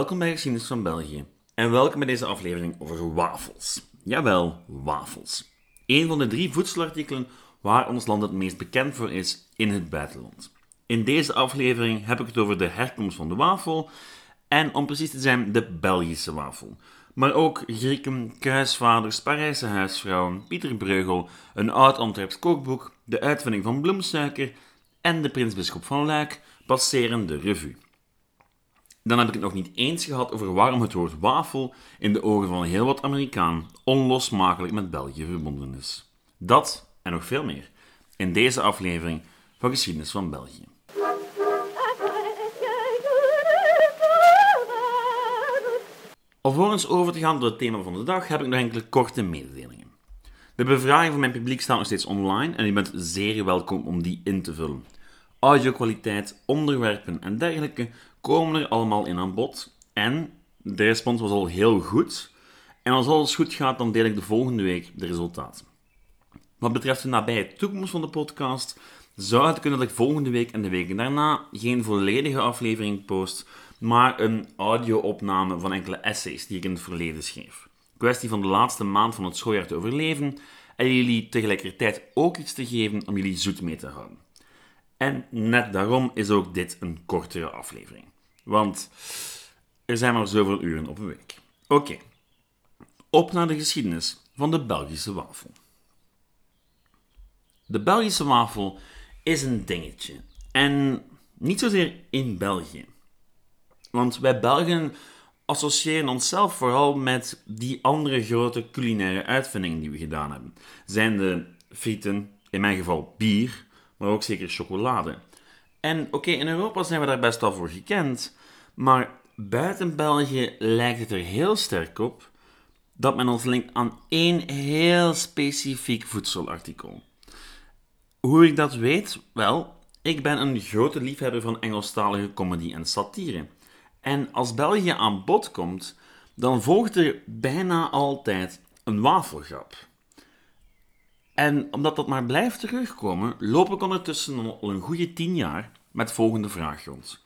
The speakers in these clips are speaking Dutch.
Welkom bij Geschiedenis van België en welkom bij deze aflevering over wafels. Jawel, wafels. Een van de drie voedselartikelen waar ons land het meest bekend voor is in het buitenland. In deze aflevering heb ik het over de herkomst van de wafel en om precies te zijn de Belgische wafel. Maar ook Grieken, kruisvaders, Parijse huisvrouwen, Pieter Breugel, een oud Antwerps kookboek, de uitvinding van bloemsuiker en de prinsbisschop van Luik passeren de revue. Dan heb ik het nog niet eens gehad over waarom het woord wafel in de ogen van heel wat Amerikaan onlosmakelijk met België verbonden is. Dat en nog veel meer in deze aflevering van Geschiedenis van België. Alvorens over te gaan tot het thema van de dag heb ik nog enkele korte mededelingen. De bevraging van mijn publiek staat nog steeds online en u bent zeer welkom om die in te vullen. Audiokwaliteit, onderwerpen en dergelijke komen er allemaal in aan bod. En de respons was al heel goed. En als alles goed gaat, dan deel ik de volgende week de resultaten. Wat betreft de nabije toekomst van de podcast, zou het kunnen dat ik volgende week en de weken daarna geen volledige aflevering post, maar een audio-opname van enkele essays die ik in het verleden schreef. Kwestie van de laatste maand van het schooljaar te overleven en jullie tegelijkertijd ook iets te geven om jullie zoet mee te houden. En net daarom is ook dit een kortere aflevering. Want er zijn maar zoveel uren op een week. Oké, op naar de geschiedenis van de Belgische wafel. De Belgische wafel is een dingetje. En niet zozeer in België. Want wij Belgen associëren onszelf vooral met die andere grote culinaire uitvindingen die we gedaan hebben. Zijn de frieten, in mijn geval bier, maar ook zeker chocolade. En oké, in Europa zijn we daar best wel voor gekend, maar buiten België lijkt het er heel sterk op dat men ons linkt aan één heel specifiek voedselartikel. Hoe ik dat weet? Wel, ik ben een grote liefhebber van Engelstalige comedy en satire. En als België aan bod komt, dan volgt er bijna altijd een wafelgrap. En omdat dat maar blijft terugkomen, loop ik ondertussen al een goede tien jaar met volgende vraag rond.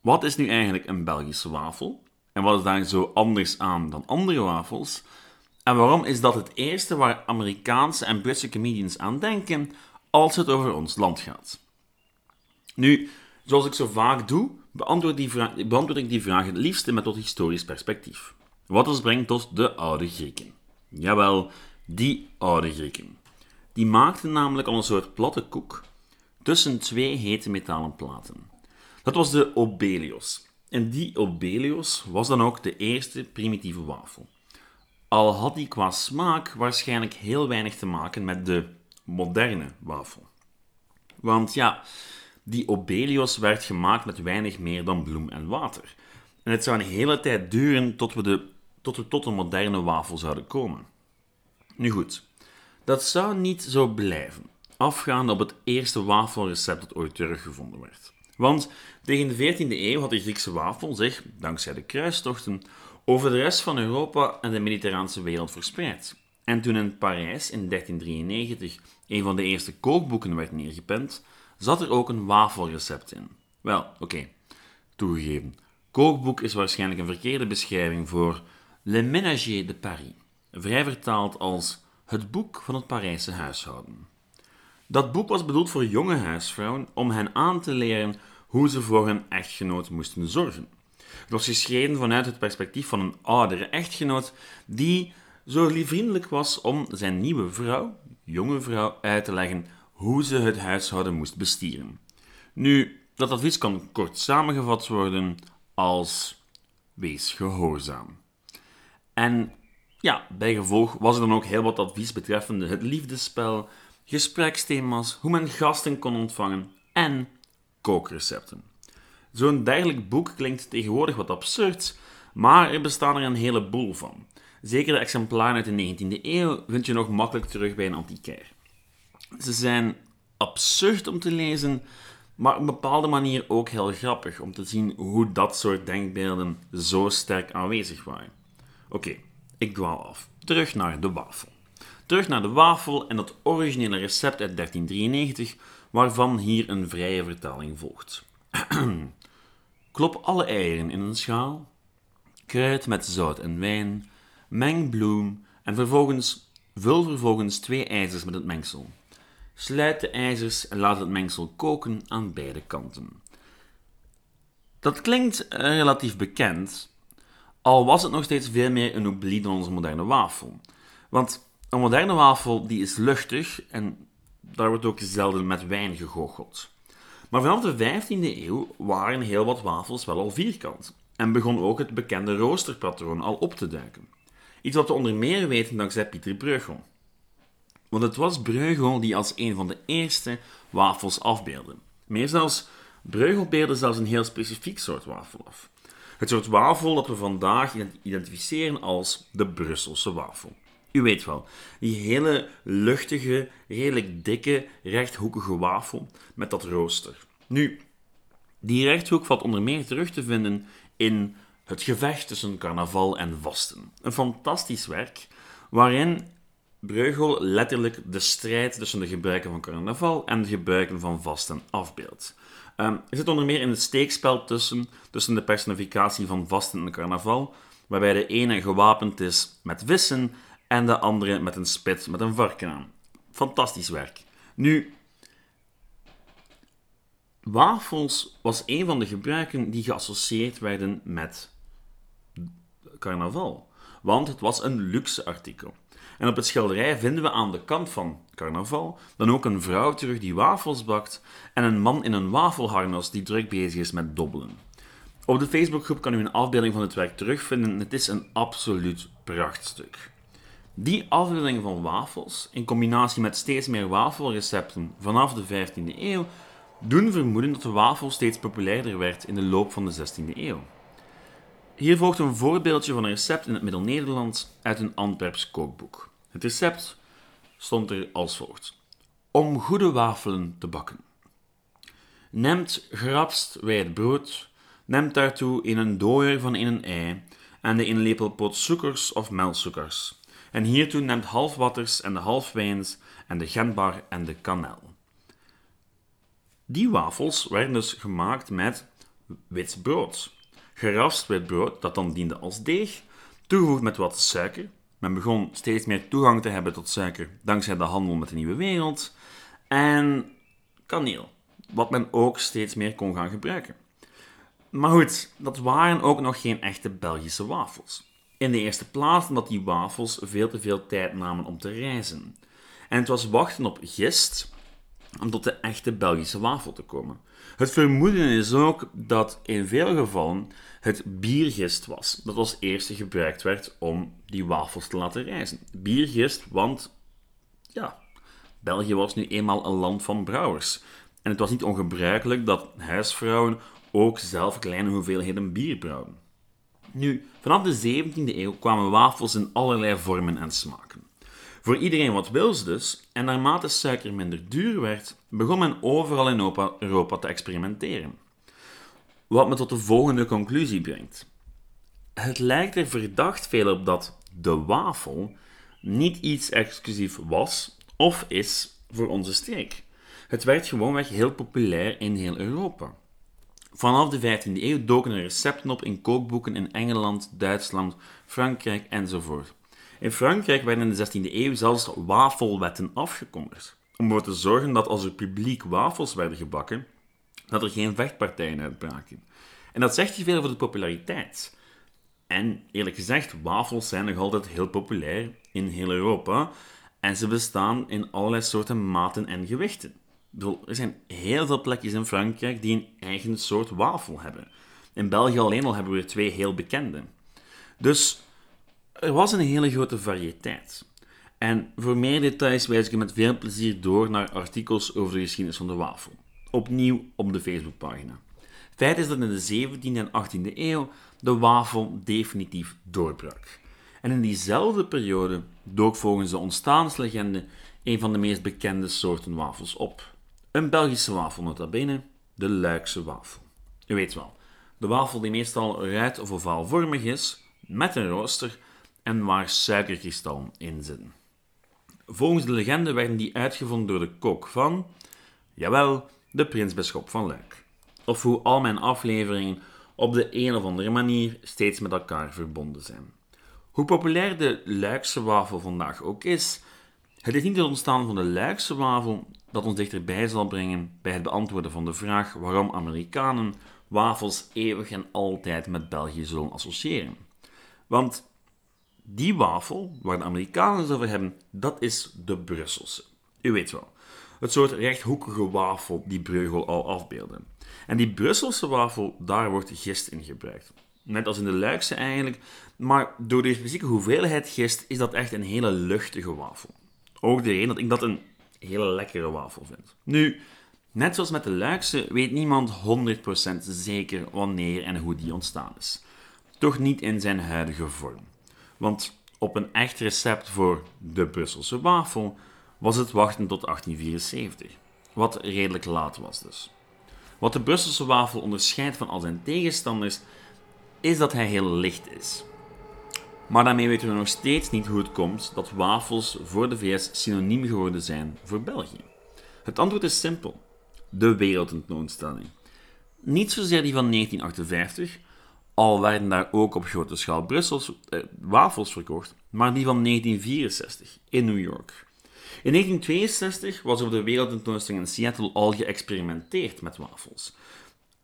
Wat is nu eigenlijk een Belgische wafel? En wat is daar zo anders aan dan andere wafels? En waarom is dat het eerste waar Amerikaanse en Britse comedians aan denken als het over ons land gaat? Nu, zoals ik zo vaak doe, beantwoord, die beantwoord ik die vraag het liefste met tot historisch perspectief. Wat ons brengt tot de oude Grieken. Jawel, die oude Grieken. Die maakten namelijk al een soort platte koek tussen twee hete metalen platen. Dat was de obelios. En die obelios was dan ook de eerste primitieve wafel. Al had die qua smaak waarschijnlijk heel weinig te maken met de moderne wafel. Want ja, die obelios werd gemaakt met weinig meer dan bloem en water. En het zou een hele tijd duren tot we, de, tot, we tot een moderne wafel zouden komen. Nu goed, dat zou niet zo blijven, afgaande op het eerste wafelrecept dat ooit teruggevonden werd. Want tegen de 14e eeuw had de Griekse wafel zich, dankzij de kruistochten, over de rest van Europa en de Mediterraanse wereld verspreid. En toen in Parijs in 1393 een van de eerste kookboeken werd neergepend, zat er ook een wafelrecept in. Wel, oké, toegegeven. Kookboek is waarschijnlijk een verkeerde beschrijving voor Le Ménager de Paris, vrij vertaald als het boek van het Parijse huishouden. Dat boek was bedoeld voor jonge huisvrouwen om hen aan te leren hoe ze voor hun echtgenoot moesten zorgen. Het was geschreven vanuit het perspectief van een oudere echtgenoot die zo vriendelijk was om zijn nieuwe vrouw, jonge vrouw, uit te leggen hoe ze het huishouden moest bestieren. Nu, dat advies kan kort samengevat worden als wees gehoorzaam. En ja, bij gevolg was er dan ook heel wat advies betreffende het liefdespel, gespreksthema's, hoe men gasten kon ontvangen en kookrecepten. Zo'n dergelijk boek klinkt tegenwoordig wat absurd, maar er bestaan er een heleboel van. Zeker de exemplaren uit de 19e eeuw vind je nog makkelijk terug bij een antiquair. Ze zijn absurd om te lezen, maar op een bepaalde manier ook heel grappig om te zien hoe dat soort denkbeelden zo sterk aanwezig waren. Oké, ik dwaal af. Terug naar de wafel. Terug naar de wafel en het originele recept uit 1393, waarvan hier een vrije vertaling volgt. Klop alle eieren in een schaal, Kruid met zout en wijn. Meng bloem en vervolgens, vul vervolgens twee ijzers met het mengsel. Sluit de ijzers en laat het mengsel koken aan beide kanten. Dat klinkt eh, relatief bekend, al was het nog steeds veel meer een oubli dan onze moderne wafel. Want een moderne wafel die is luchtig en daar wordt ook zelden met wijn gegoocheld. Maar vanaf de 15e eeuw waren heel wat wafels wel al vierkant en begon ook het bekende roosterpatroon al op te duiken. Iets wat we onder meer weten dankzij Pieter Bruegel. Want het was Bruegel die als een van de eerste wafels afbeeldde. Meer zelfs, Bruegel beelde zelfs een heel specifiek soort wafel af. Het soort wafel dat we vandaag identificeren als de Brusselse wafel. U weet wel, die hele luchtige, redelijk dikke, rechthoekige wafel met dat rooster. Nu, die rechthoek valt onder meer terug te vinden in Het gevecht tussen carnaval en vasten. Een fantastisch werk waarin Breugel letterlijk de strijd tussen de gebruiken van carnaval en de gebruiken van vasten afbeeldt. Um, er zit onder meer in het steekspel tussen, tussen de personificatie van vasten en carnaval, waarbij de ene gewapend is met vissen en de andere met een spit met een varken aan. Fantastisch werk. Nu, wafels was een van de gebruiken die geassocieerd werden met carnaval, want het was een luxe artikel. En op het schilderij vinden we aan de kant van carnaval dan ook een vrouw terug die wafels bakt en een man in een wafelharnas die druk bezig is met dobbelen. Op de Facebookgroep kan u een afbeelding van het werk terugvinden. Het is een absoluut prachtstuk. Die afbeelding van wafels, in combinatie met steeds meer wafelrecepten vanaf de 15e eeuw, doen vermoeden dat de wafel steeds populairder werd in de loop van de 16e eeuw. Hier volgt een voorbeeldje van een recept in het Middel-Nederlands uit een Antwerps kookboek. Het recept stond er als volgt: Om goede wafelen te bakken. Neemt gerapst wijd brood, neemt daartoe in een dooier van in een ei en de een lepel pot suikers of melksuikers. En hiertoe neemt half watters en de half wijns en de gembar en de kanel. Die wafels werden dus gemaakt met wit brood. Gerast wit brood dat dan diende als deeg, toegevoegd met wat suiker. Men begon steeds meer toegang te hebben tot suiker dankzij de handel met de nieuwe wereld. En kaneel, wat men ook steeds meer kon gaan gebruiken. Maar goed, dat waren ook nog geen echte Belgische wafels. In de eerste plaats omdat die wafels veel te veel tijd namen om te reizen. En het was wachten op gist om tot de echte Belgische wafel te komen. Het vermoeden is ook dat in veel gevallen het biergist was dat als eerste gebruikt werd om die wafels te laten reizen. Biergist, want ja, België was nu eenmaal een land van brouwers. En het was niet ongebruikelijk dat huisvrouwen ook zelf kleine hoeveelheden bier brouwden. Nu, vanaf de 17e eeuw kwamen wafels in allerlei vormen en smaken. Voor iedereen wat wils dus, en naarmate suiker minder duur werd, begon men overal in Europa te experimenteren. Wat me tot de volgende conclusie brengt. Het lijkt er verdacht veel op dat de wafel niet iets exclusief was of is voor onze streek. Het werd gewoonweg heel populair in heel Europa. Vanaf de 15e eeuw doken er recepten op in kookboeken in Engeland, Duitsland, Frankrijk enzovoort. In Frankrijk werden in de 16e eeuw zelfs wafelwetten afgekondigd, om ervoor te zorgen dat als er publiek wafels werden gebakken, dat er geen vechtpartijen uitbraken. En dat zegt je veel over de populariteit. En eerlijk gezegd, wafels zijn nog altijd heel populair in heel Europa en ze bestaan in allerlei soorten maten en gewichten. Er zijn heel veel plekjes in Frankrijk die een eigen soort wafel hebben. In België alleen al hebben we er twee heel bekende. Dus er was een hele grote variëteit. En voor meer details wijs ik met veel plezier door naar artikels over de geschiedenis van de wafel. Opnieuw op de Facebookpagina. Feit is dat in de 17e en 18e eeuw de wafel definitief doorbrak. En in diezelfde periode dook volgens de ontstaanslegende een van de meest bekende soorten wafels op. Een Belgische wafel nota bene, de Luikse wafel. U weet wel, de wafel die meestal ruit- of ovaalvormig is, met een rooster en waar suikerkristallen in zitten. Volgens de legende werden die uitgevonden door de kok van, jawel, de prinsbisschop van Luik. Of hoe al mijn afleveringen op de een of andere manier steeds met elkaar verbonden zijn. Hoe populair de Luikse wafel vandaag ook is, het is niet het ontstaan van de Luikse wafel dat ons dichterbij zal brengen bij het beantwoorden van de vraag waarom Amerikanen wafels eeuwig en altijd met België zullen associëren. Want die wafel, waar de Amerikanen het over hebben, dat is de Brusselse. U weet wel, het soort rechthoekige wafel die Breugel al afbeelde. En die Brusselse wafel, daar wordt gist in gebruikt. Net als in de Luikse eigenlijk, maar door de fysieke hoeveelheid gist is dat echt een hele luchtige wafel. Ook de reden dat ik dat een hele lekkere wafel vind. Nu, net zoals met de Luikse weet niemand 100% zeker wanneer en hoe die ontstaan is. Toch niet in zijn huidige vorm. Want op een echt recept voor de Brusselse wafel was het wachten tot 1874, wat redelijk laat was dus. Wat de Brusselse wafel onderscheidt van al zijn tegenstanders, is dat hij heel licht is. Maar daarmee weten we nog steeds niet hoe het komt dat wafels voor de VS synoniem geworden zijn voor België. Het antwoord is simpel: de wereldtentoonstelling. Niet zozeer die van 1958, al werden daar ook op grote schaal Brussels eh, wafels verkocht, maar die van 1964 in New York. In 1962 was op de wereldtentoonstelling in Seattle al geëxperimenteerd met wafels.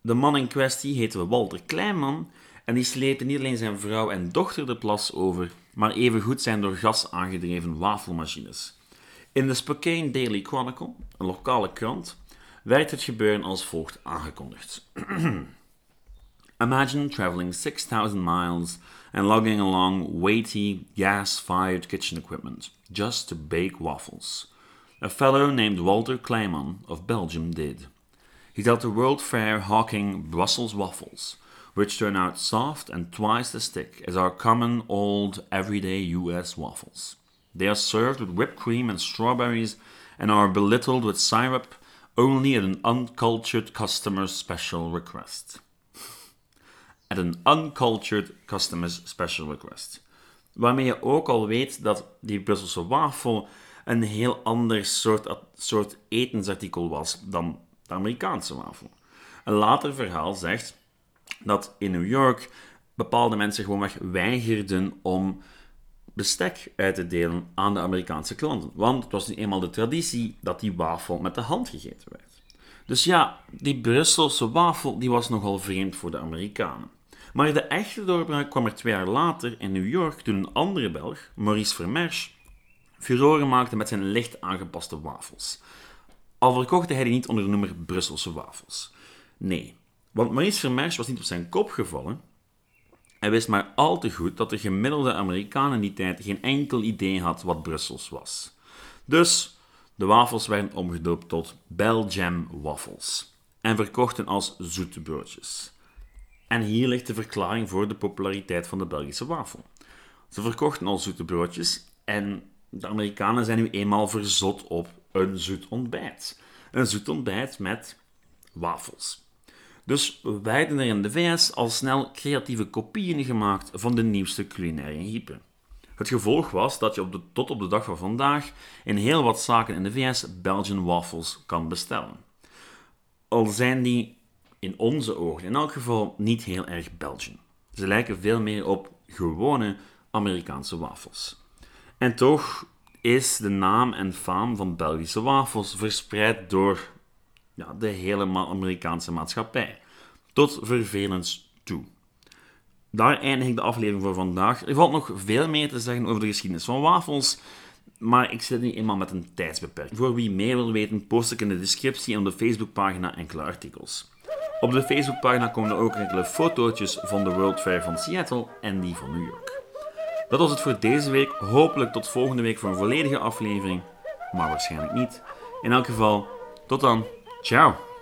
De man in kwestie heette Walter Kleinman en die sleepte niet alleen zijn vrouw en dochter de plas over, maar evengoed zijn door gas aangedreven wafelmachines. In de Spokane Daily Chronicle, een lokale krant, werd het gebeuren als volgt aangekondigd. Imagine traveling 6,000 miles and lugging along weighty gas-fired kitchen equipment just to bake waffles. A fellow named Walter Kleiman of Belgium did. He's at the World Fair hawking Brussels waffles, which turn out soft and twice as thick as our common old everyday US waffles. They are served with whipped cream and strawberries and are belittled with syrup only at an uncultured customer's special request. At an uncultured customer's special request. Waarmee je ook al weet dat die Brusselse wafel een heel ander soort, soort etensartikel was dan de Amerikaanse wafel. Een later verhaal zegt dat in New York bepaalde mensen gewoonweg weigerden om bestek uit te delen aan de Amerikaanse klanten. Want het was nu eenmaal de traditie dat die wafel met de hand gegeten werd. Dus ja, die Brusselse wafel die was nogal vreemd voor de Amerikanen. Maar de echte doorbraak kwam er twee jaar later in New York toen een andere Belg, Maurice Vermersch, furoren maakte met zijn licht aangepaste wafels. Al verkochte hij die niet onder de noemer Brusselse wafels. Nee, want Maurice Vermersch was niet op zijn kop gevallen. Hij wist maar al te goed dat de gemiddelde Amerikaan in die tijd geen enkel idee had wat Brussels was. Dus de wafels werden omgedoopt tot Belgium waffles en verkochten als zoete broodjes. En hier ligt de verklaring voor de populariteit van de Belgische wafel. Ze verkochten al zoete broodjes en de Amerikanen zijn nu eenmaal verzot op een zoet ontbijt. Een zoet ontbijt met wafels. Dus werden er in de VS al snel creatieve kopieën gemaakt van de nieuwste culinaire hype. Het gevolg was dat je op tot op de dag van vandaag in heel wat zaken in de VS Belgian waffles kan bestellen. Al zijn die in onze ogen in elk geval niet heel erg Belgian. Ze lijken veel meer op gewone Amerikaanse wafels. En toch is de naam en faam van Belgische wafels verspreid door ja, de hele Amerikaanse maatschappij. Tot vervelens toe. Daar eindig ik de aflevering voor vandaag. Er valt nog veel meer te zeggen over de geschiedenis van wafels, maar ik zit nu eenmaal met een tijdsbeperking. Voor wie meer wil weten, post ik in de descriptie en op de Facebookpagina enkele artikels. Op de Facebookpagina komen er ook enkele fotootjes van de World Fair van Seattle en die van New York. Dat was het voor deze week. Hopelijk tot volgende week voor een volledige aflevering, maar waarschijnlijk niet. In elk geval, tot dan. Ciao!